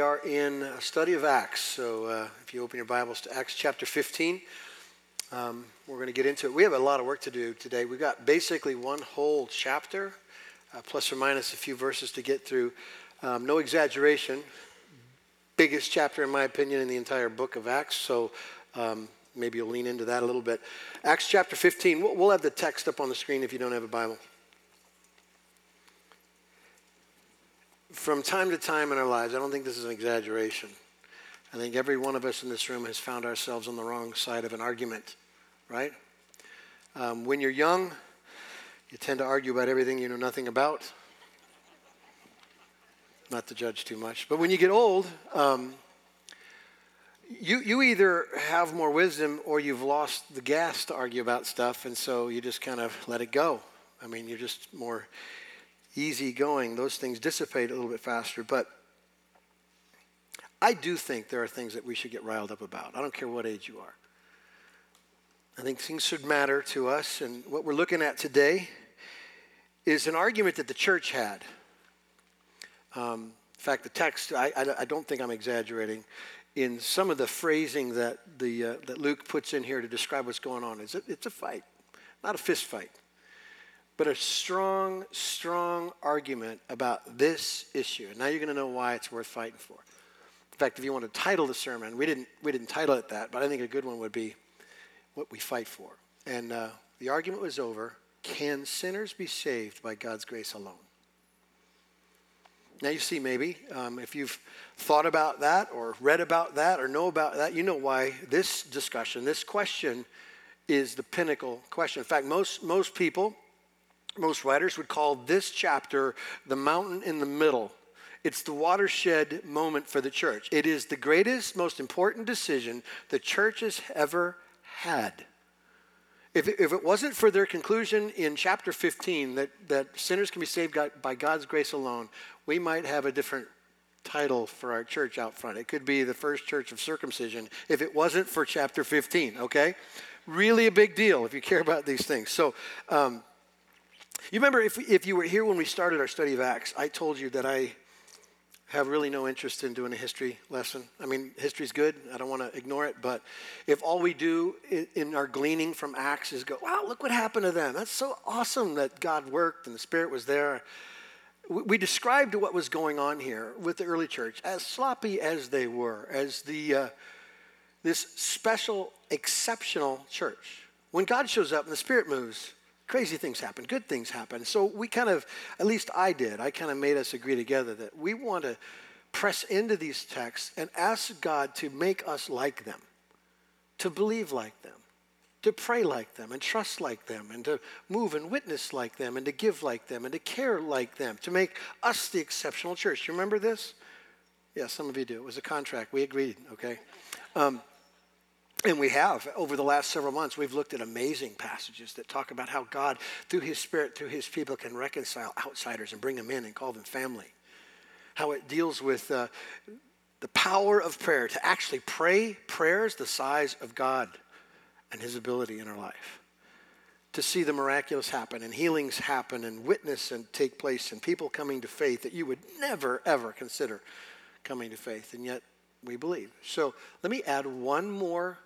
we are in a study of Acts. So uh, if you open your Bibles to Acts chapter 15, um, we're going to get into it. We have a lot of work to do today. We've got basically one whole chapter, uh, plus or minus a few verses to get through. Um, no exaggeration. Biggest chapter, in my opinion, in the entire book of Acts. So um, maybe you'll lean into that a little bit. Acts chapter 15. We'll, we'll have the text up on the screen if you don't have a Bible. From time to time in our lives, I don't think this is an exaggeration. I think every one of us in this room has found ourselves on the wrong side of an argument, right? Um, when you're young, you tend to argue about everything you know nothing about. Not to judge too much. But when you get old, um, you, you either have more wisdom or you've lost the gas to argue about stuff, and so you just kind of let it go. I mean, you're just more easy going, those things dissipate a little bit faster. But I do think there are things that we should get riled up about. I don't care what age you are. I think things should matter to us. And what we're looking at today is an argument that the church had. Um, in fact, the text, I, I, I, don't think I'm exaggerating, in some of the phrasing that, the, uh, that Luke puts in here to describe what's going on, is it, it's a fight, not a fist fight but a strong, strong argument about this issue. And now you're going to know why it's worth fighting for. In fact, if you want to title the sermon, we didn't, we didn't title it that, but I think a good one would be what we fight for. And uh, the argument was over can sinners be saved by God's grace alone? Now, you see, maybe um, if you've thought about that or read about that or know about that, you know why this discussion, this question, is the pinnacle question. In fact, most, most people most writers would call this chapter the mountain in the middle. It's the watershed moment for the church. It is the greatest, most important decision the church has ever had. If it, if it wasn't for their conclusion in chapter 15 that, that sinners can be saved by God's grace alone, we might have a different title for our church out front. It could be the first church of circumcision if it wasn't for chapter 15, okay? Really a big deal if you care about these things. So, um, you remember if, if you were here when we started our study of Acts, I told you that I have really no interest in doing a history lesson. I mean, history's good. I don't want to ignore it. But if all we do in our gleaning from Acts is go, wow, look what happened to them. That's so awesome that God worked and the Spirit was there. We described what was going on here with the early church as sloppy as they were, as the, uh, this special, exceptional church. When God shows up and the Spirit moves, crazy things happen, good things happen. So we kind of, at least I did, I kind of made us agree together that we want to press into these texts and ask God to make us like them, to believe like them, to pray like them, and trust like them, and to move and witness like them, and to give like them, and to care like them, to make us the exceptional church. You remember this? Yeah, some of you do. It was a contract. We agreed, okay? Um, and we have, over the last several months, we've looked at amazing passages that talk about how God, through His Spirit, through His people, can reconcile outsiders and bring them in and call them family. How it deals with uh, the power of prayer to actually pray prayers the size of God and His ability in our life. To see the miraculous happen and healings happen and witness and take place and people coming to faith that you would never, ever consider coming to faith. And yet, we believe. So let me add one more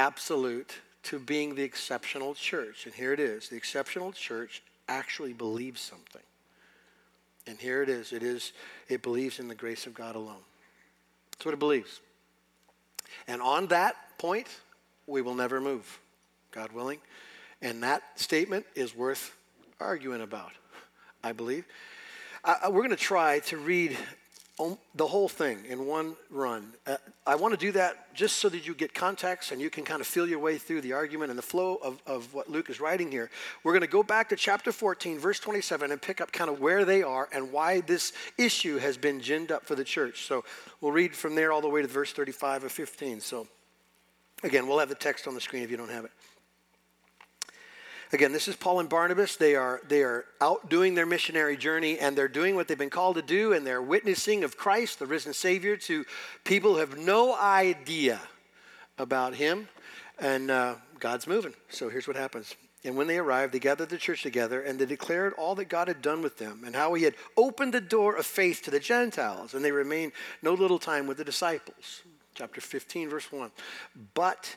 absolute to being the exceptional church. And here it is the exceptional church actually believes something. And here it is it is, it believes in the grace of God alone. That's what it believes. And on that point, we will never move, God willing. And that statement is worth arguing about, I believe. Uh, we're going to try to read the whole thing in one run. Uh, I want to do that just so that you get context and you can kind of feel your way through the argument and the flow of, of what Luke is writing here. We're going to go back to chapter 14, verse 27, and pick up kind of where they are and why this issue has been ginned up for the church. So we'll read from there all the way to verse 35 of 15. So again, we'll have the text on the screen if you don't have it. Again, this is Paul and Barnabas. They are, they are out doing their missionary journey and they're doing what they've been called to do and they're witnessing of Christ, the risen Savior, to people who have no idea about Him. And uh, God's moving. So here's what happens And when they arrived, they gathered the church together and they declared all that God had done with them and how he had opened the door of faith to the Gentiles. And they remained no little time with the disciples. Chapter 15, verse 1. But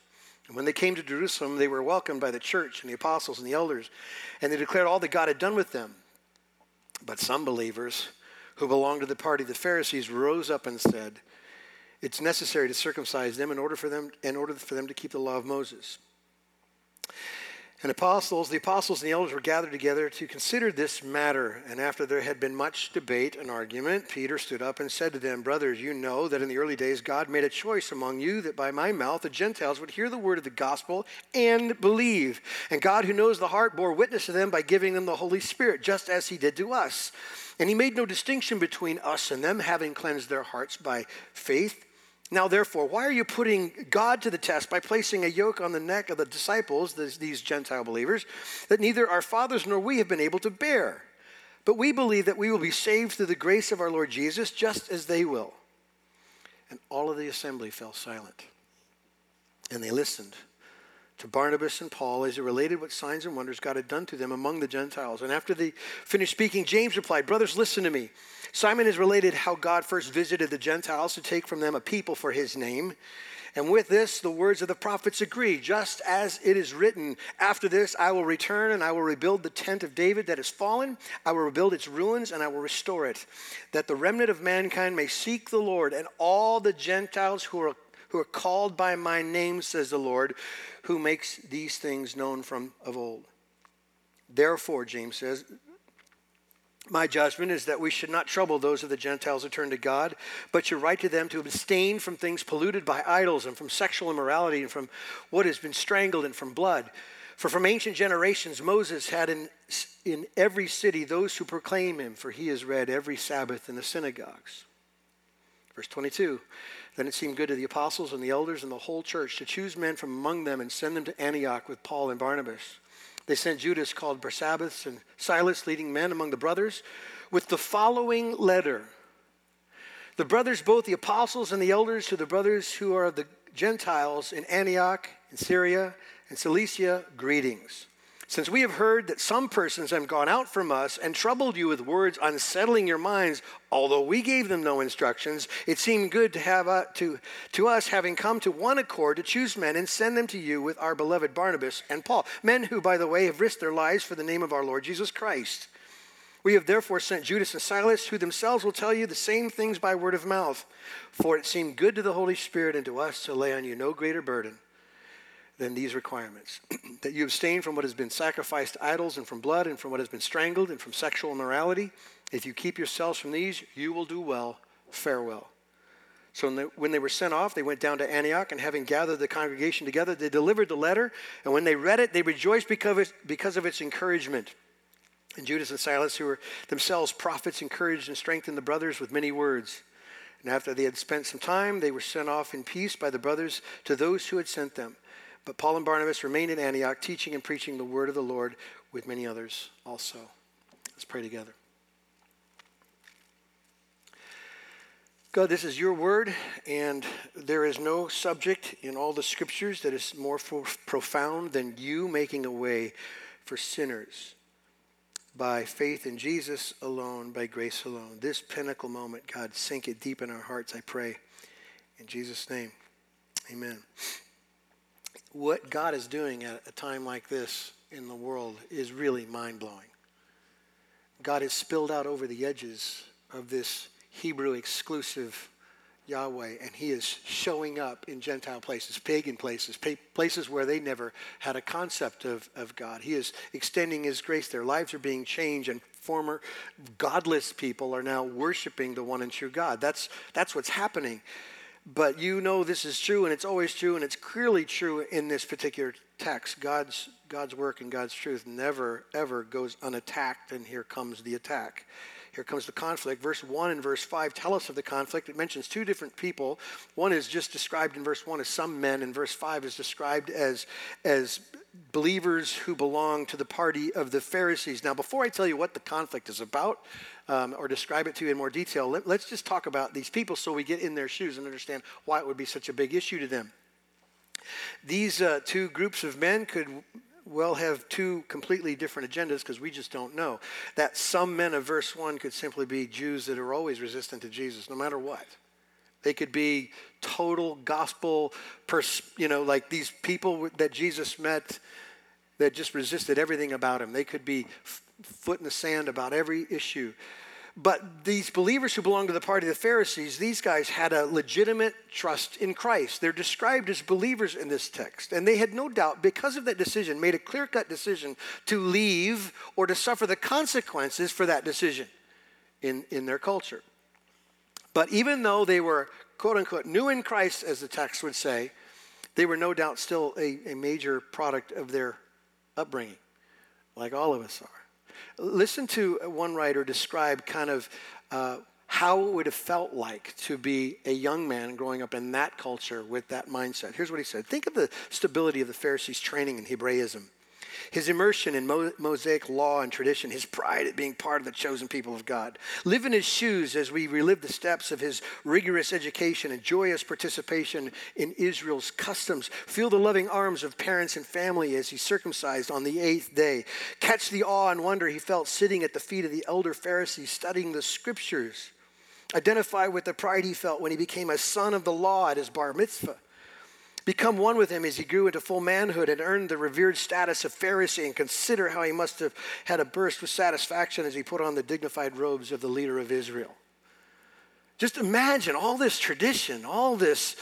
And when they came to Jerusalem, they were welcomed by the church and the apostles and the elders, and they declared all that God had done with them. But some believers who belonged to the party of the Pharisees rose up and said, it's necessary to circumcise them in order for them in order for them to keep the law of Moses. And apostles, the apostles and the elders were gathered together to consider this matter. And after there had been much debate and argument, Peter stood up and said to them, Brothers, you know that in the early days God made a choice among you that by my mouth the Gentiles would hear the word of the gospel and believe. And God, who knows the heart, bore witness to them by giving them the Holy Spirit, just as he did to us. And he made no distinction between us and them, having cleansed their hearts by faith now, therefore, why are you putting God to the test by placing a yoke on the neck of the disciples, these Gentile believers, that neither our fathers nor we have been able to bear? But we believe that we will be saved through the grace of our Lord Jesus, just as they will. And all of the assembly fell silent. And they listened to Barnabas and Paul as he related what signs and wonders God had done to them among the Gentiles. And after they finished speaking, James replied, Brothers, listen to me. Simon has related how God first visited the Gentiles to take from them a people for his name. And with this, the words of the prophets agree, just as it is written, After this, I will return and I will rebuild the tent of David that has fallen. I will rebuild its ruins and I will restore it, that the remnant of mankind may seek the Lord, and all the Gentiles who are, who are called by my name, says the Lord, who makes these things known from of old. Therefore, James says, my judgment is that we should not trouble those of the Gentiles who turn to God, but should write to them to abstain from things polluted by idols and from sexual immorality and from what has been strangled and from blood. For from ancient generations, Moses had in, in every city those who proclaim him, for he is read every Sabbath in the synagogues. Verse 22 Then it seemed good to the apostles and the elders and the whole church to choose men from among them and send them to Antioch with Paul and Barnabas they sent Judas, called Barsabbas, and Silas, leading men among the brothers, with the following letter. The brothers, both the apostles and the elders, to the brothers who are the Gentiles in Antioch, in Syria, and Cilicia, greetings. Since we have heard that some persons have gone out from us and troubled you with words unsettling your minds, although we gave them no instructions, it seemed good to have uh, to, to us, having come to one accord, to choose men and send them to you with our beloved Barnabas and Paul, men who, by the way, have risked their lives for the name of our Lord Jesus Christ. We have therefore sent Judas and Silas, who themselves will tell you the same things by word of mouth. For it seemed good to the Holy Spirit and to us to lay on you no greater burden than these requirements that you abstain from what has been sacrificed to idols, and from blood, and from what has been strangled, and from sexual immorality. If you keep yourselves from these, you will do well. Farewell. So when they were sent off, they went down to Antioch, and having gathered the congregation together, they delivered the letter. And when they read it, they rejoiced because of its, because of its encouragement. And Judas and Silas, who were themselves prophets, encouraged and strengthened the brothers with many words. And after they had spent some time, they were sent off in peace by the brothers to those who had sent them. But Paul and Barnabas remained in Antioch, teaching and preaching the word of the Lord with many others also. Let's pray together. God, this is your word, and there is no subject in all the scriptures that is more profound than you making a way for sinners by faith in Jesus alone, by grace alone. This pinnacle moment, God, sink it deep in our hearts, I pray. In Jesus' name, amen what God is doing at a time like this in the world is really mind blowing. God has spilled out over the edges of this Hebrew exclusive Yahweh, and He is showing up in Gentile places, pagan places, places where they never had a concept of, of God. He is extending His grace. Their lives are being changed, and former godless people are now worshiping the one and true God. That's, that's what's happening. But you know this is true and it's always true and it's clearly true in this particular text. God's, God's work and God's truth never, ever goes unattacked, and here comes the attack. Here comes the conflict. Verse 1 and verse 5 tell us of the conflict. It mentions two different people. One is just described in verse 1 as some men, and verse 5 is described as, as believers who belong to the party of the Pharisees. Now, before I tell you what the conflict is about, um, or describe it to you in more detail, let, let's just talk about these people so we get in their shoes and understand why it would be such a big issue to them. These uh, two groups of men could well have two completely different agendas because we just don't know. That some men of verse 1 could simply be Jews that are always resistant to Jesus, no matter what. They could be total gospel, pers- you know, like these people that Jesus met that just resisted everything about him. They could be f- foot in the sand about every issue. But these believers who belong to the party of the Pharisees, these guys had a legitimate trust in Christ. They're described as believers in this text. And they had no doubt, because of that decision, made a clear cut decision to leave or to suffer the consequences for that decision in, in their culture. But even though they were, quote unquote, new in Christ, as the text would say, they were no doubt still a, a major product of their upbringing, like all of us are. Listen to one writer describe kind of uh, how it would have felt like to be a young man growing up in that culture with that mindset. Here's what he said Think of the stability of the Pharisees' training in Hebraism his immersion in Mosaic law and tradition, his pride at being part of the chosen people of God. Live in his shoes as we relive the steps of his rigorous education and joyous participation in Israel's customs. Feel the loving arms of parents and family as he circumcised on the eighth day. Catch the awe and wonder he felt sitting at the feet of the elder Pharisees studying the scriptures. Identify with the pride he felt when he became a son of the law at his bar mitzvah Become one with him as he grew into full manhood and earned the revered status of Pharisee, and consider how he must have had a burst with satisfaction as he put on the dignified robes of the leader of Israel. Just imagine all this tradition, all this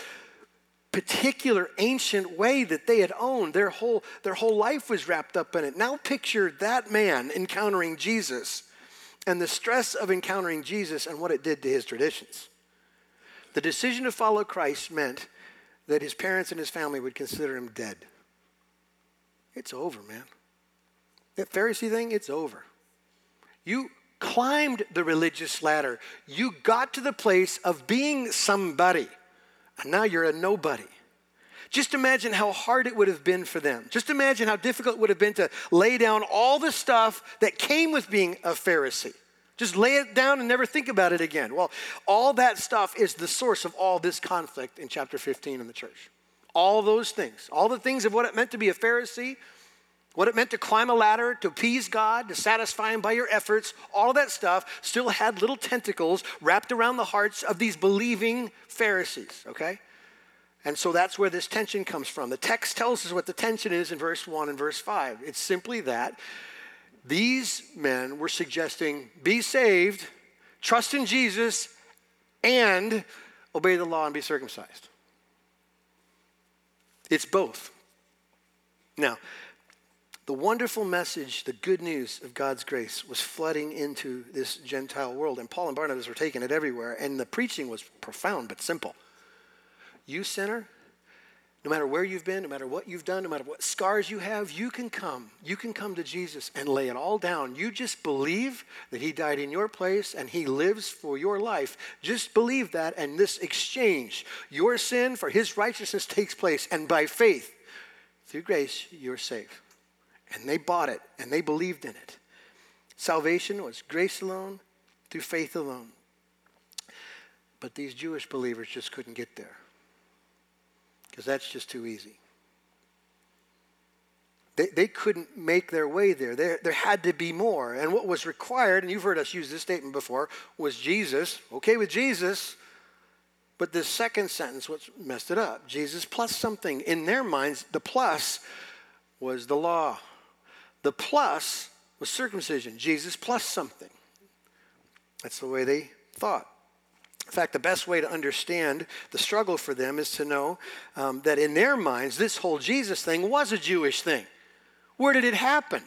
particular ancient way that they had owned. Their whole, their whole life was wrapped up in it. Now picture that man encountering Jesus and the stress of encountering Jesus and what it did to his traditions. The decision to follow Christ meant that his parents and his family would consider him dead. It's over, man. That Pharisee thing, it's over. You climbed the religious ladder. You got to the place of being somebody, and now you're a nobody. Just imagine how hard it would have been for them. Just imagine how difficult it would have been to lay down all the stuff that came with being a Pharisee. Just lay it down and never think about it again. Well, all that stuff is the source of all this conflict in chapter 15 in the church. All those things, all the things of what it meant to be a Pharisee, what it meant to climb a ladder, to appease God, to satisfy Him by your efforts, all that stuff still had little tentacles wrapped around the hearts of these believing Pharisees, okay? And so that's where this tension comes from. The text tells us what the tension is in verse 1 and verse 5. It's simply that these men were suggesting be saved, trust in Jesus, and obey the law and be circumcised. It's both. Now, the wonderful message, the good news of God's grace was flooding into this Gentile world, and Paul and Barnabas were taking it everywhere, and the preaching was profound but simple. You sinner, no matter where you've been, no matter what you've done, no matter what scars you have, you can come. You can come to Jesus and lay it all down. You just believe that He died in your place and He lives for your life. Just believe that, and this exchange, your sin for His righteousness takes place. And by faith, through grace, you're saved. And they bought it and they believed in it. Salvation was grace alone, through faith alone. But these Jewish believers just couldn't get there because that's just too easy. They, they couldn't make their way there. there. There had to be more. And what was required, and you've heard us use this statement before, was Jesus. Okay with Jesus, but the second sentence was messed it up. Jesus plus something. In their minds, the plus was the law. The plus was circumcision. Jesus plus something. That's the way they thought. In fact, the best way to understand the struggle for them is to know um, that in their minds, this whole Jesus thing was a Jewish thing. Where did it happen?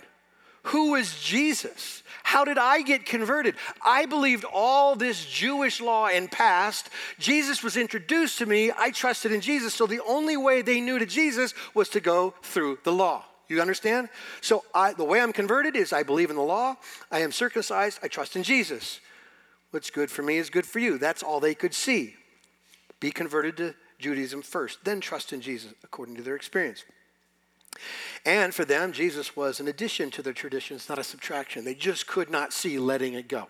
Who is Jesus? How did I get converted? I believed all this Jewish law and past. Jesus was introduced to me. I trusted in Jesus. So the only way they knew to Jesus was to go through the law. You understand? So I, the way I'm converted is I believe in the law. I am circumcised. I trust in Jesus. What's good for me is good for you. That's all they could see. Be converted to Judaism first, then trust in Jesus according to their experience. And for them, Jesus was an addition to their traditions, not a subtraction. They just could not see letting it go.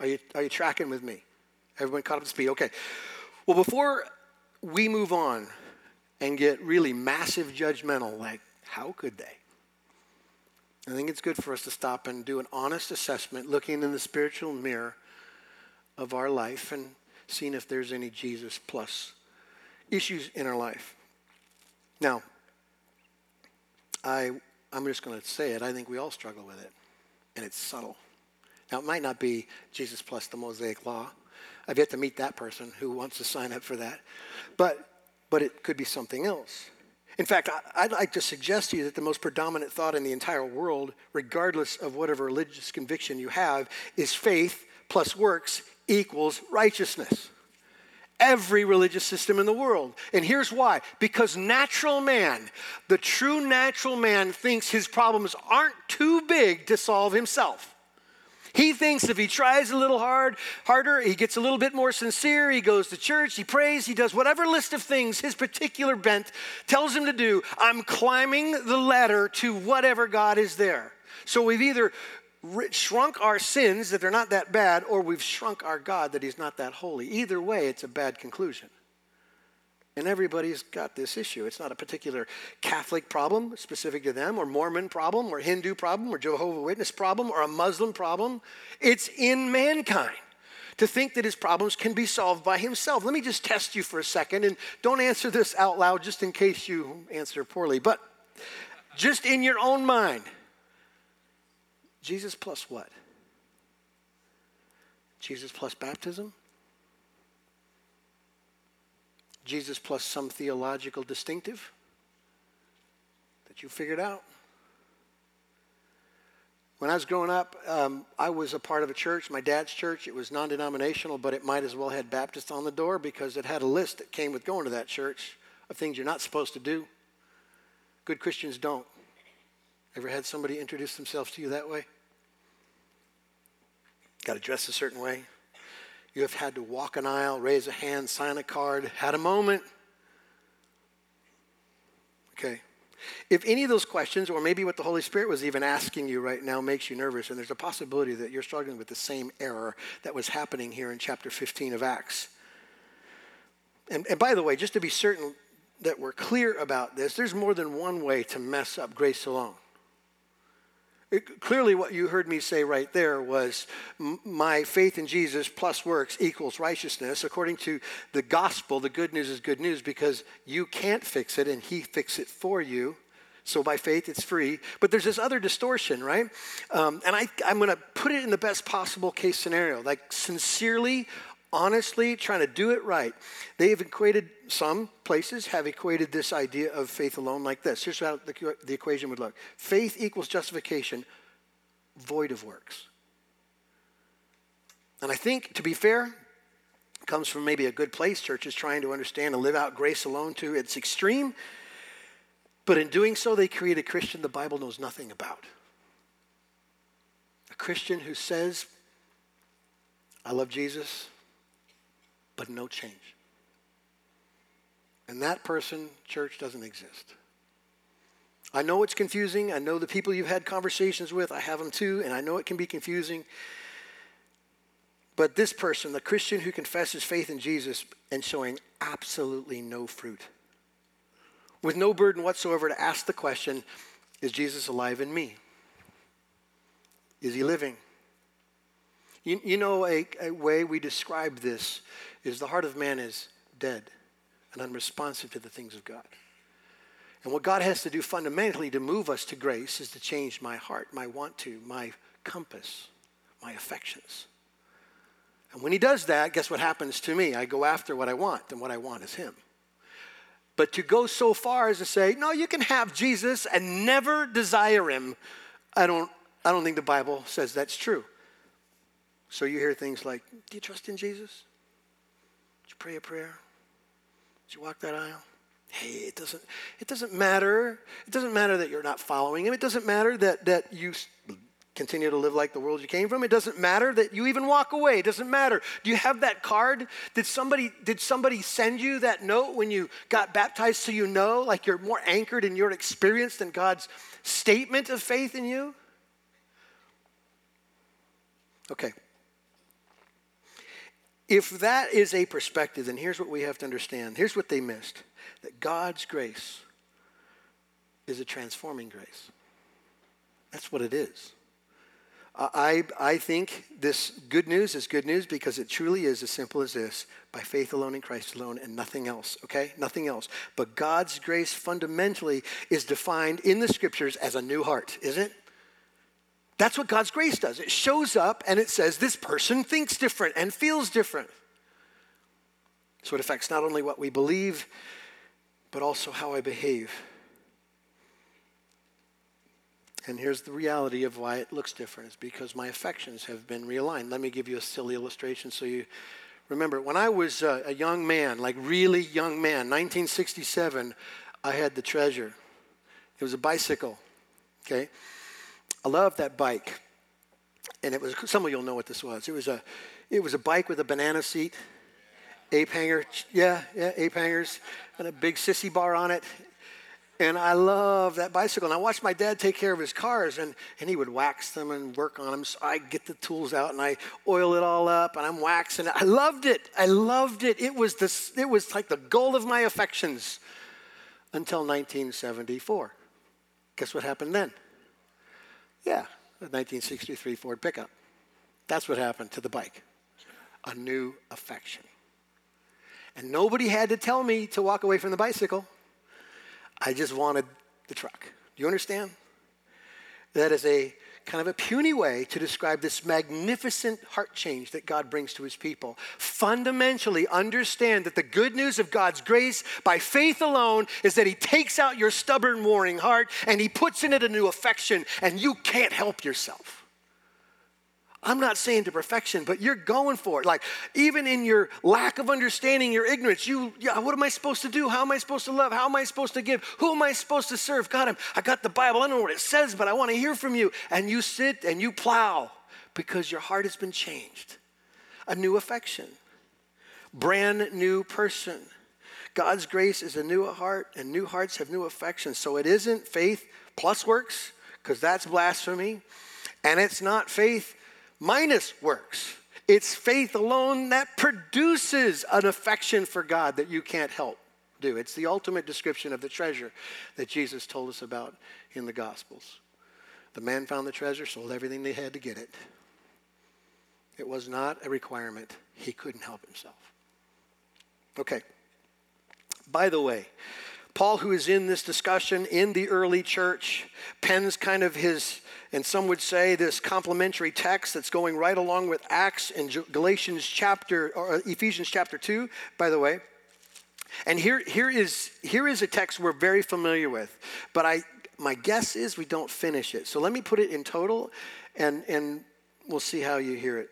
Are you, are you tracking with me? Everyone caught up to speed? Okay. Well, before we move on and get really massive judgmental, like, how could they? I think it's good for us to stop and do an honest assessment, looking in the spiritual mirror of our life and seeing if there's any Jesus plus issues in our life. Now, I, I'm just going to say it. I think we all struggle with it, and it's subtle. Now, it might not be Jesus plus the Mosaic Law. I've yet to meet that person who wants to sign up for that, but but it could be something else. In fact, I'd like to suggest to you that the most predominant thought in the entire world, regardless of whatever religious conviction you have, is faith plus works equals righteousness every religious system in the world. And here's why because natural man, the true natural man, thinks his problems aren't too big to solve himself. He thinks if he tries a little hard, harder, he gets a little bit more sincere, he goes to church, he prays, he does whatever list of things his particular bent tells him to do. I'm climbing the ladder to whatever God is there. So we've either shrunk our sins that they're not that bad, or we've shrunk our God that he's not that holy. Either way, it's a bad conclusion. And everybody's got this issue. It's not a particular Catholic problem specific to them, or Mormon problem, or Hindu problem, or Jehovah Witness problem, or a Muslim problem. It's in mankind to think that his problems can be solved by himself. Let me just test you for a second, and don't answer this out loud just in case you answer poorly, but just in your own mind. Jesus plus what? Jesus plus baptism? Jesus plus some theological distinctive that you figured out? When I was growing up, um, I was a part of a church, my dad's church. It was non denominational, but it might as well had Baptist on the door because it had a list that came with going to that church of things you're not supposed to do. Good Christians don't. Ever had somebody introduce themselves to you that way? Got to dress a certain way. You have had to walk an aisle, raise a hand, sign a card, had a moment. Okay. If any of those questions, or maybe what the Holy Spirit was even asking you right now, makes you nervous, and there's a possibility that you're struggling with the same error that was happening here in chapter 15 of Acts. And, and by the way, just to be certain that we're clear about this, there's more than one way to mess up grace alone. Clearly, what you heard me say right there was my faith in Jesus plus works equals righteousness. According to the gospel, the good news is good news because you can't fix it and He fixes it for you. So by faith, it's free. But there's this other distortion, right? Um, and I, I'm going to put it in the best possible case scenario. Like, sincerely, honestly trying to do it right. They have equated, some places have equated this idea of faith alone like this. Here's how the, the equation would look faith equals justification, void of works. And I think, to be fair, comes from maybe a good place. Churches trying to understand and live out grace alone to its extreme. But in doing so, they create a Christian the Bible knows nothing about. A Christian who says, I love Jesus, but no change. And that person, church, doesn't exist. I know it's confusing. I know the people you've had conversations with, I have them too, and I know it can be confusing. But this person, the Christian who confesses faith in Jesus and showing absolutely no fruit, with no burden whatsoever to ask the question Is Jesus alive in me? Is he living? You, you know, a, a way we describe this is the heart of man is dead and unresponsive to the things of God. And what God has to do fundamentally to move us to grace is to change my heart, my want to, my compass, my affections. And when He does that, guess what happens to me? I go after what I want, and what I want is Him. But to go so far as to say, no, you can have Jesus and never desire Him, I don't, I don't think the Bible says that's true. So you hear things like, Do you trust in Jesus? Did you pray a prayer? Did you walk that aisle? Hey, it doesn't, it doesn't matter. It doesn't matter that you're not following him. It doesn't matter that, that you continue to live like the world you came from. It doesn't matter that you even walk away. It doesn't matter. Do you have that card? Did somebody, did somebody send you that note when you got baptized so you know, like you're more anchored in your experience than God's statement of faith in you? Okay. If that is a perspective, then here's what we have to understand. Here's what they missed that God's grace is a transforming grace. That's what it is. I, I think this good news is good news because it truly is as simple as this by faith alone in Christ alone and nothing else, okay? Nothing else. But God's grace fundamentally is defined in the scriptures as a new heart, isn't it? That's what God's grace does. It shows up and it says this person thinks different and feels different. So it affects not only what we believe, but also how I behave. And here's the reality of why it looks different is because my affections have been realigned. Let me give you a silly illustration so you remember. When I was a, a young man, like really young man, 1967, I had the treasure. It was a bicycle, okay? I loved that bike. And it was, some of you'll know what this was. It was a, it was a bike with a banana seat, ape hanger, yeah, yeah, ape hangers, and a big sissy bar on it. And I love that bicycle. And I watched my dad take care of his cars, and, and he would wax them and work on them. So I get the tools out and I oil it all up, and I'm waxing it. I loved it. I loved it. It was, this, it was like the goal of my affections until 1974. Guess what happened then? Yeah, a 1963 Ford pickup. That's what happened to the bike. A new affection. And nobody had to tell me to walk away from the bicycle. I just wanted the truck. Do you understand? That is a kind of a puny way to describe this magnificent heart change that God brings to his people. Fundamentally, understand that the good news of God's grace by faith alone is that he takes out your stubborn, warring heart and he puts in it a new affection, and you can't help yourself. I'm not saying to perfection, but you're going for it. Like, even in your lack of understanding, your ignorance, you, yeah, what am I supposed to do? How am I supposed to love? How am I supposed to give? Who am I supposed to serve? God, I'm, I got the Bible. I don't know what it says, but I want to hear from you. And you sit and you plow because your heart has been changed. A new affection, brand new person. God's grace is a new heart, and new hearts have new affections. So it isn't faith plus works, because that's blasphemy. And it's not faith minus works. It's faith alone that produces an affection for God that you can't help do. It's the ultimate description of the treasure that Jesus told us about in the Gospels. The man found the treasure, sold everything they had to get it. It was not a requirement, he couldn't help himself. Okay. By the way, Paul, who is in this discussion in the early church, pens kind of his and some would say this complementary text that's going right along with Acts and Galatians chapter, or Ephesians chapter 2, by the way. And here, here, is, here is a text we're very familiar with, but I, my guess is we don't finish it. So let me put it in total, and, and we'll see how you hear it.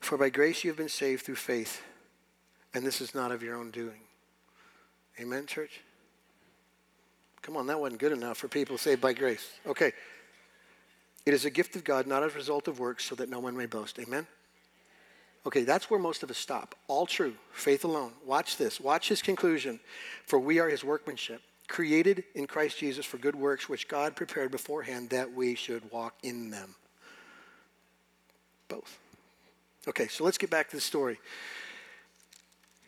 For by grace you have been saved through faith, and this is not of your own doing. Amen, church? Come on, that wasn't good enough for people saved by grace. Okay. It is a gift of God, not as a result of works, so that no one may boast. Amen? Okay, that's where most of us stop. All true, faith alone. Watch this. Watch his conclusion. For we are his workmanship, created in Christ Jesus for good works, which God prepared beforehand that we should walk in them. Both. Okay, so let's get back to the story.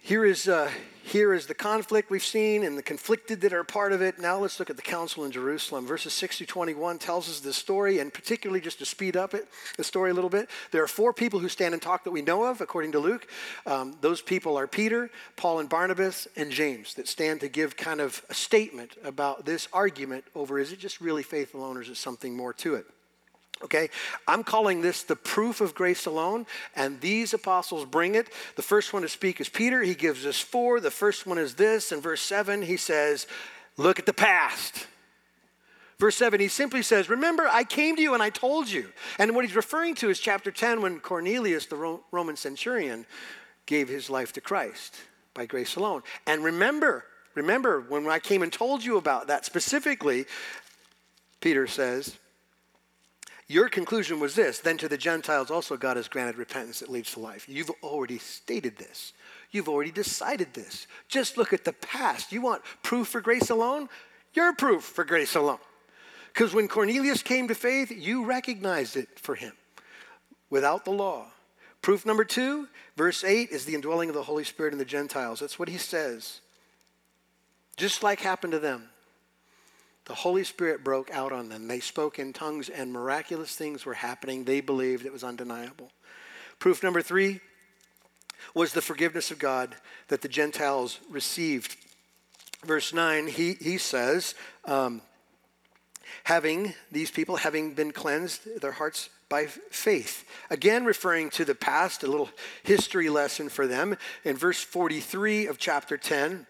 Here is, uh, here is the conflict we've seen and the conflicted that are part of it. Now let's look at the council in Jerusalem. Verses 6 to 21 tells us this story, and particularly just to speed up it, the story a little bit. There are four people who stand and talk that we know of, according to Luke. Um, those people are Peter, Paul and Barnabas, and James, that stand to give kind of a statement about this argument over is it just really faith alone or is it something more to it? Okay, I'm calling this the proof of grace alone, and these apostles bring it. The first one to speak is Peter. He gives us four. The first one is this. In verse 7, he says, Look at the past. Verse 7, he simply says, Remember, I came to you and I told you. And what he's referring to is chapter 10 when Cornelius, the Roman centurion, gave his life to Christ by grace alone. And remember, remember when I came and told you about that specifically, Peter says, your conclusion was this then to the Gentiles also God has granted repentance that leads to life. You've already stated this. You've already decided this. Just look at the past. You want proof for grace alone? You're proof for grace alone. Because when Cornelius came to faith, you recognized it for him without the law. Proof number two, verse 8, is the indwelling of the Holy Spirit in the Gentiles. That's what he says. Just like happened to them. The Holy Spirit broke out on them. They spoke in tongues, and miraculous things were happening. They believed it was undeniable. Proof number three was the forgiveness of God that the Gentiles received. Verse 9, he, he says, um, having these people having been cleansed their hearts by faith again referring to the past a little history lesson for them in verse 43 of chapter 10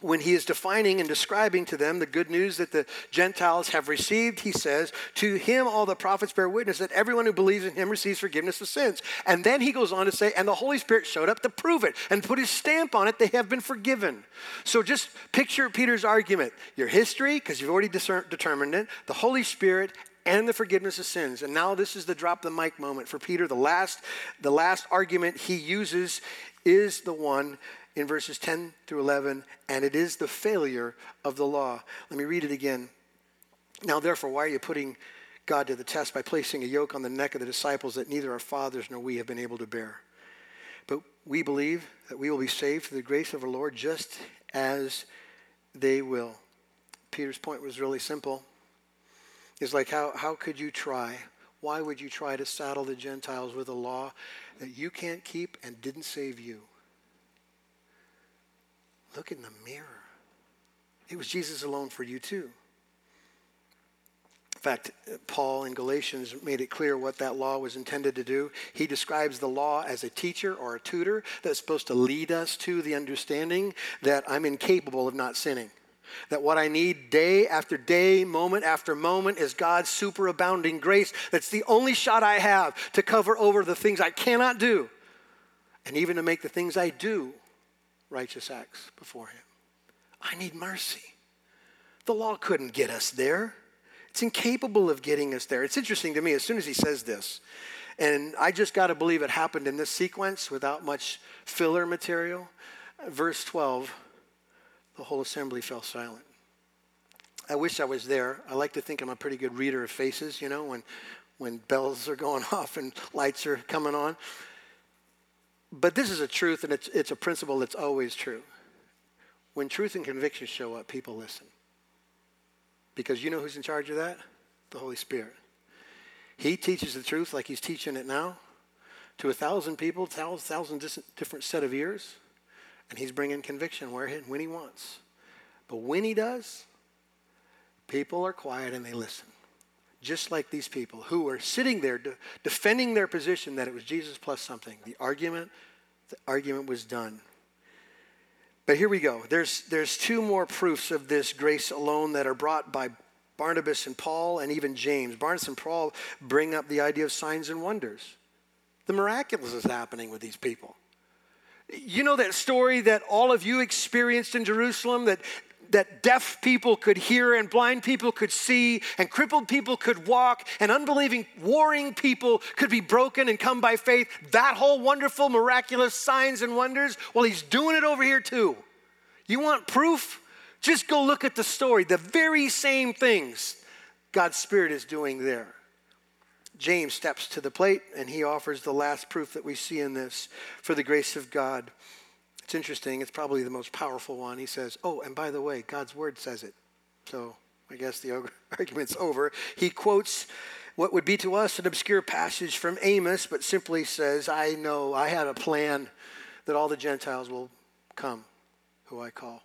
when he is defining and describing to them the good news that the Gentiles have received, he says, To him all the prophets bear witness that everyone who believes in him receives forgiveness of sins. And then he goes on to say, And the Holy Spirit showed up to prove it and put his stamp on it, they have been forgiven. So just picture Peter's argument your history, because you've already discern- determined it, the Holy Spirit, and the forgiveness of sins. And now this is the drop the mic moment for Peter. The last, the last argument he uses is the one in verses 10 through 11, and it is the failure of the law. Let me read it again. Now, therefore, why are you putting God to the test by placing a yoke on the neck of the disciples that neither our fathers nor we have been able to bear? But we believe that we will be saved through the grace of our Lord just as they will. Peter's point was really simple. It's like, how, how could you try? Why would you try to saddle the Gentiles with a law that you can't keep and didn't save you? Look in the mirror. It was Jesus alone for you too. In fact, Paul in Galatians made it clear what that law was intended to do. He describes the law as a teacher or a tutor that's supposed to lead us to the understanding that I'm incapable of not sinning. That what I need day after day, moment after moment, is God's superabounding grace. That's the only shot I have to cover over the things I cannot do, and even to make the things I do righteous acts before Him. I need mercy. The law couldn't get us there. It's incapable of getting us there. It's interesting to me, as soon as he says this, and I just got to believe it happened in this sequence without much filler material. Verse 12, the whole assembly fell silent. I wish I was there. I like to think I'm a pretty good reader of faces, you know, when, when bells are going off and lights are coming on. But this is a truth, and it's, it's a principle that's always true. When truth and conviction show up, people listen. Because you know who's in charge of that? The Holy Spirit. He teaches the truth like he's teaching it now to a thousand people, thousand, thousand different set of ears, and he's bringing conviction where when he wants. But when he does, people are quiet and they listen just like these people who were sitting there de- defending their position that it was Jesus plus something. The argument, the argument was done. But here we go. There's, there's two more proofs of this grace alone that are brought by Barnabas and Paul and even James. Barnabas and Paul bring up the idea of signs and wonders. The miraculous is happening with these people. You know that story that all of you experienced in Jerusalem that that deaf people could hear and blind people could see and crippled people could walk and unbelieving, warring people could be broken and come by faith. That whole wonderful, miraculous signs and wonders, well, he's doing it over here too. You want proof? Just go look at the story. The very same things God's Spirit is doing there. James steps to the plate and he offers the last proof that we see in this for the grace of God. It's interesting. It's probably the most powerful one. He says, Oh, and by the way, God's word says it. So I guess the argument's over. He quotes what would be to us an obscure passage from Amos, but simply says, I know, I have a plan that all the Gentiles will come who I call.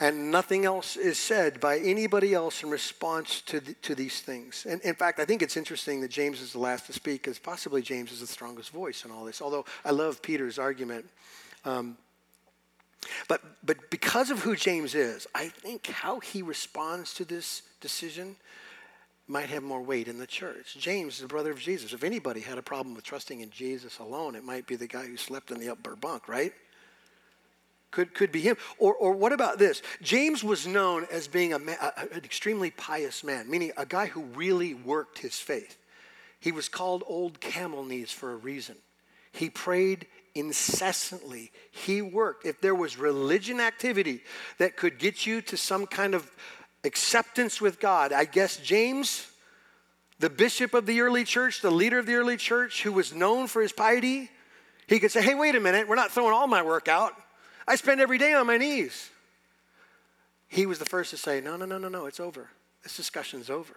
And nothing else is said by anybody else in response to, the, to these things. And in fact, I think it's interesting that James is the last to speak because possibly James is the strongest voice in all this. Although I love Peter's argument um, but, but because because of who James is, I think how he responds to this decision might have more weight in the church. James is the brother of Jesus. If anybody had a problem with trusting in Jesus alone, it might be the guy who slept in the upper bunk, right? Could, could be him. Or, or what about this? James was known as being a, a, an extremely pious man, meaning a guy who really worked his faith. He was called Old Camel Knees for a reason. He prayed incessantly. He worked. If there was religion activity that could get you to some kind of acceptance with God, I guess James, the bishop of the early church, the leader of the early church, who was known for his piety, he could say, Hey, wait a minute, we're not throwing all my work out. I spend every day on my knees. He was the first to say, No, no, no, no, no, it's over. This discussion's over.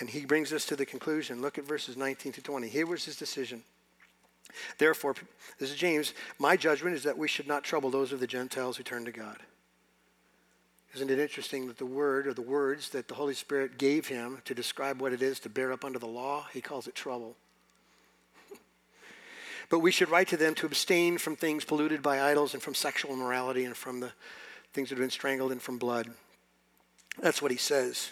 And he brings us to the conclusion. Look at verses 19 to 20. Here was his decision. Therefore, this is James, my judgment is that we should not trouble those of the Gentiles who turn to God. Isn't it interesting that the word or the words that the Holy Spirit gave him to describe what it is to bear up under the law, he calls it trouble. But we should write to them to abstain from things polluted by idols and from sexual immorality and from the things that have been strangled and from blood. That's what he says.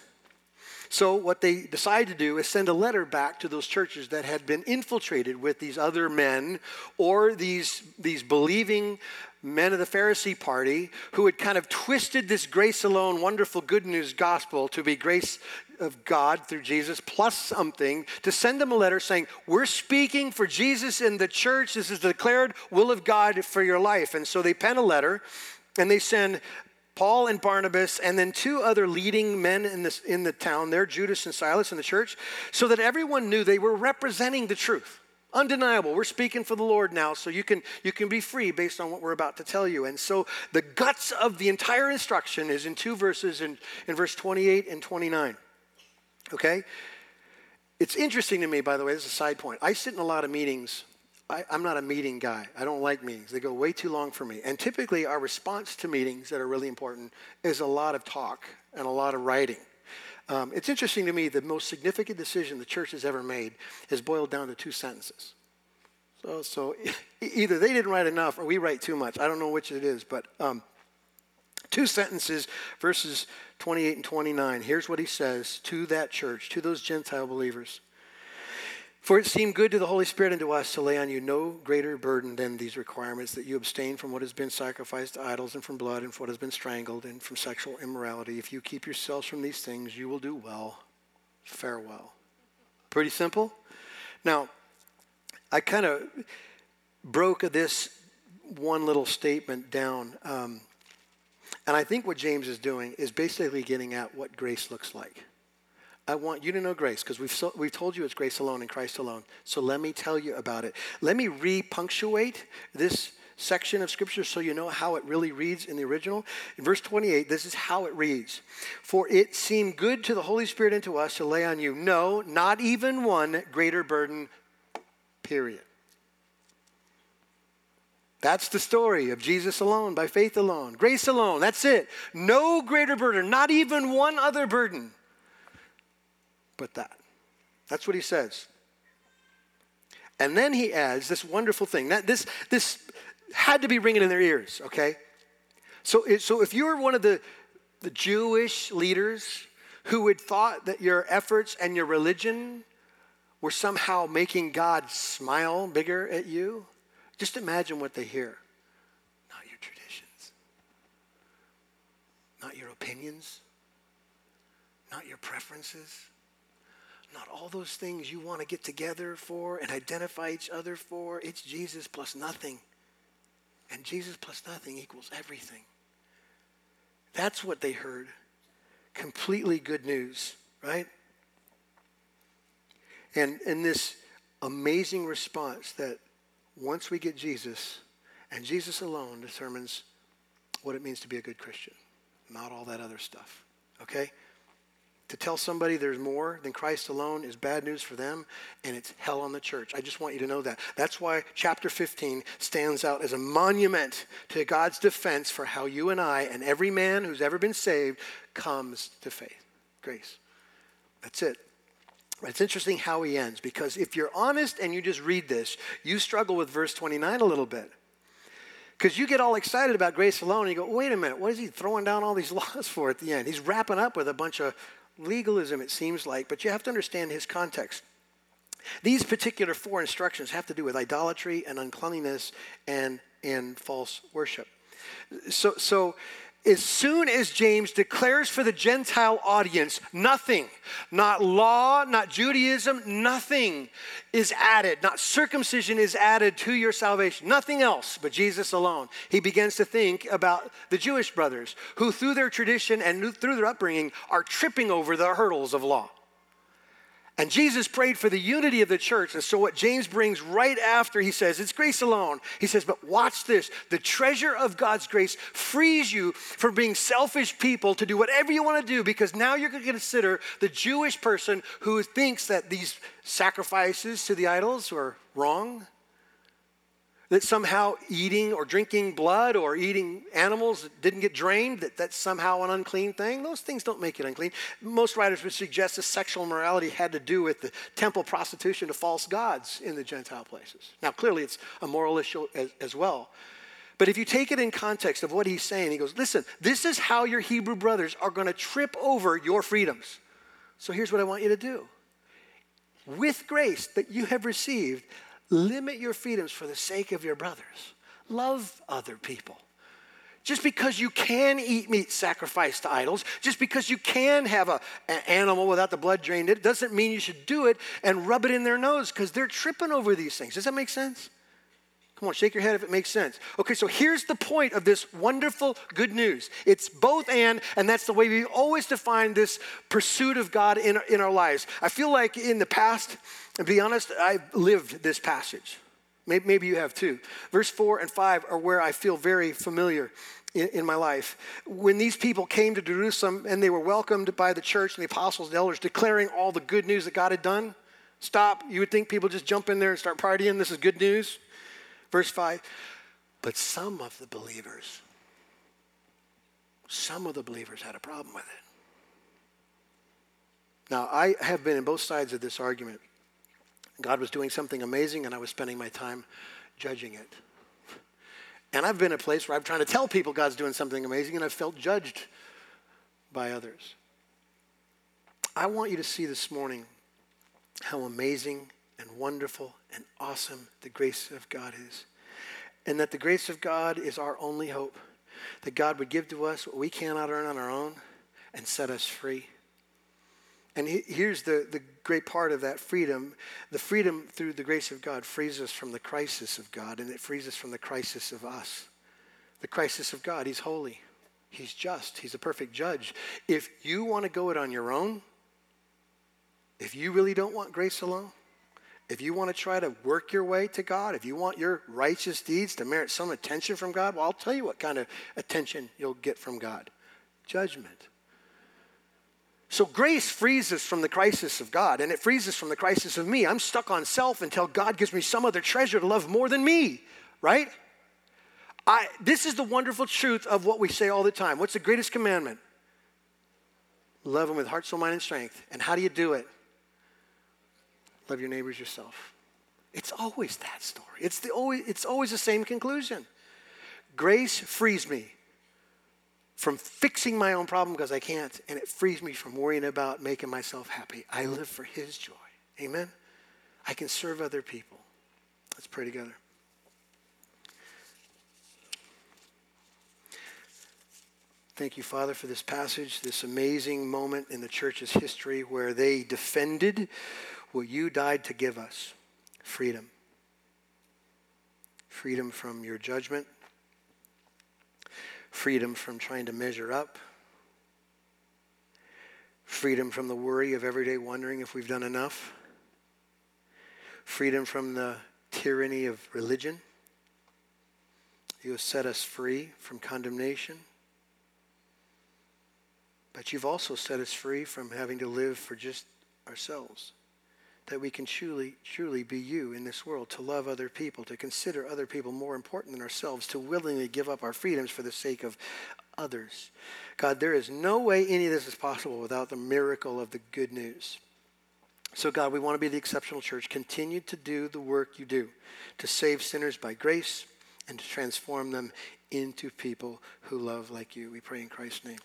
So, what they decided to do is send a letter back to those churches that had been infiltrated with these other men or these, these believing men of the Pharisee party who had kind of twisted this grace alone, wonderful good news gospel to be grace of God through Jesus plus something to send them a letter saying, We're speaking for Jesus in the church. This is the declared will of God for your life. And so they pen a letter and they send Paul and Barnabas, and then two other leading men in, this, in the town there, Judas and Silas in the church, so that everyone knew they were representing the truth. Undeniable. We're speaking for the Lord now, so you can, you can be free based on what we're about to tell you. And so the guts of the entire instruction is in two verses in, in verse 28 and 29. Okay? It's interesting to me, by the way, this is a side point. I sit in a lot of meetings I, am not a meeting guy. I don't like meetings. They go way too long for me. And typically, our response to meetings that are really important is a lot of talk and a lot of writing. Um, it's interesting to me the most significant decision the church has ever made is boiled down to two sentences. So, so either they didn't write enough or we write too much. I don't know which it is, but um, two sentences, verses 28 and 29. Here's what he says to that church, to those Gentile believers. For it seemed good to the Holy Spirit and to us to lay on you no greater burden than these requirements that you abstain from what has been sacrificed to idols and from blood and from what has been strangled and from sexual immorality. If you keep yourselves from these things, you will do well. Farewell. Pretty simple. Now, I kind of broke this one little statement down. Um, and I think what James is doing is basically getting at what grace looks like. I want you to know grace because we've, so, we've told you it's grace alone and Christ alone. So let me tell you about it. Let me repunctuate this section of scripture so you know how it really reads in the original. In verse 28, this is how it reads For it seemed good to the Holy Spirit and to us to lay on you, no, not even one greater burden, period. That's the story of Jesus alone, by faith alone, grace alone. That's it. No greater burden, not even one other burden but that. That's what he says. And then he adds this wonderful thing. That this, this had to be ringing in their ears, okay? So, so if you're one of the, the Jewish leaders who had thought that your efforts and your religion were somehow making God smile bigger at you, just imagine what they hear. Not your traditions, not your opinions, not your preferences not all those things you want to get together for and identify each other for. It's Jesus plus nothing. And Jesus plus nothing equals everything. That's what they heard. Completely good news, right? And in this amazing response that once we get Jesus, and Jesus alone determines what it means to be a good Christian, not all that other stuff, okay? To tell somebody there's more than Christ alone is bad news for them, and it's hell on the church. I just want you to know that. That's why chapter 15 stands out as a monument to God's defense for how you and I and every man who's ever been saved comes to faith, grace. That's it. It's interesting how he ends because if you're honest and you just read this, you struggle with verse 29 a little bit. Because you get all excited about grace alone and you go, wait a minute, what is he throwing down all these laws for at the end? He's wrapping up with a bunch of legalism, it seems like, but you have to understand his context. These particular four instructions have to do with idolatry and uncleanliness and, and false worship. So, so as soon as James declares for the Gentile audience, nothing, not law, not Judaism, nothing is added, not circumcision is added to your salvation, nothing else but Jesus alone. He begins to think about the Jewish brothers who, through their tradition and through their upbringing, are tripping over the hurdles of law. And Jesus prayed for the unity of the church. And so, what James brings right after, he says, it's grace alone. He says, but watch this the treasure of God's grace frees you from being selfish people to do whatever you want to do because now you're going to consider the Jewish person who thinks that these sacrifices to the idols are wrong that somehow eating or drinking blood or eating animals that didn't get drained, that that's somehow an unclean thing. Those things don't make it unclean. Most writers would suggest that sexual morality had to do with the temple prostitution to false gods in the Gentile places. Now, clearly, it's a moral issue as, as well. But if you take it in context of what he's saying, he goes, listen, this is how your Hebrew brothers are going to trip over your freedoms. So here's what I want you to do. With grace that you have received, Limit your freedoms for the sake of your brothers. Love other people. Just because you can eat meat sacrificed to idols, just because you can have a, an animal without the blood drained, it doesn't mean you should do it and rub it in their nose because they're tripping over these things. Does that make sense? Come on, shake your head if it makes sense. Okay, so here's the point of this wonderful good news. It's both and, and that's the way we always define this pursuit of God in, in our lives. I feel like in the past, and be honest, I've lived this passage. Maybe, maybe you have too. Verse 4 and 5 are where I feel very familiar in, in, my life. When these people came to Jerusalem and they were welcomed by the church and the apostles and elders declaring all the good news that God had done, stop. You would think people just jump in there and start partying. This is good news. Verse 5 But some of the believers, some of the believers had a problem with it. Now, I have been in both sides of this argument. God was doing something amazing, and I was spending my time judging it. And I've been in a place where I'm trying to tell people God's doing something amazing, and I've felt judged by others. I want you to see this morning how amazing and wonderful and awesome the grace of God is. And that the grace of God is our only hope. That God would give to us what we cannot earn on our own and set us free. And here's the, the great part of that freedom. The freedom through the grace of God frees us from the crisis of God, and it frees us from the crisis of us. The crisis of God, He's holy, He's just, He's a perfect judge. If you want to go it on your own, if you really don't want grace alone, if you want to try to work your way to God, if you want your righteous deeds to merit some attention from God, well, I'll tell you what kind of attention you'll get from God judgment. So grace frees us from the crisis of God, and it frees us from the crisis of me. I'm stuck on self until God gives me some other treasure to love more than me, right? I, this is the wonderful truth of what we say all the time. What's the greatest commandment? Love Him with heart, soul, mind, and strength. And how do you do it? Love your neighbors yourself. It's always that story. It's, the, always, it's always the same conclusion. Grace frees me from fixing my own problem because I can't, and it frees me from worrying about making myself happy. I live for His joy. Amen? I can serve other people. Let's pray together. Thank you, Father, for this passage, this amazing moment in the church's history where they defended what you died to give us freedom. Freedom from your judgment, freedom from trying to measure up, freedom from the worry of every day wondering if we've done enough, freedom from the tyranny of religion. You have set us free from condemnation. But you've also set us free from having to live for just ourselves that we can truly, truly be you in this world, to love other people, to consider other people more important than ourselves, to willingly give up our freedoms for the sake of others. God, there is no way any of this is possible without the miracle of the good news. So, God, we want to be the exceptional church. Continue to do the work you do to save sinners by grace and to transform them into people who love like you. We pray in Christ's name.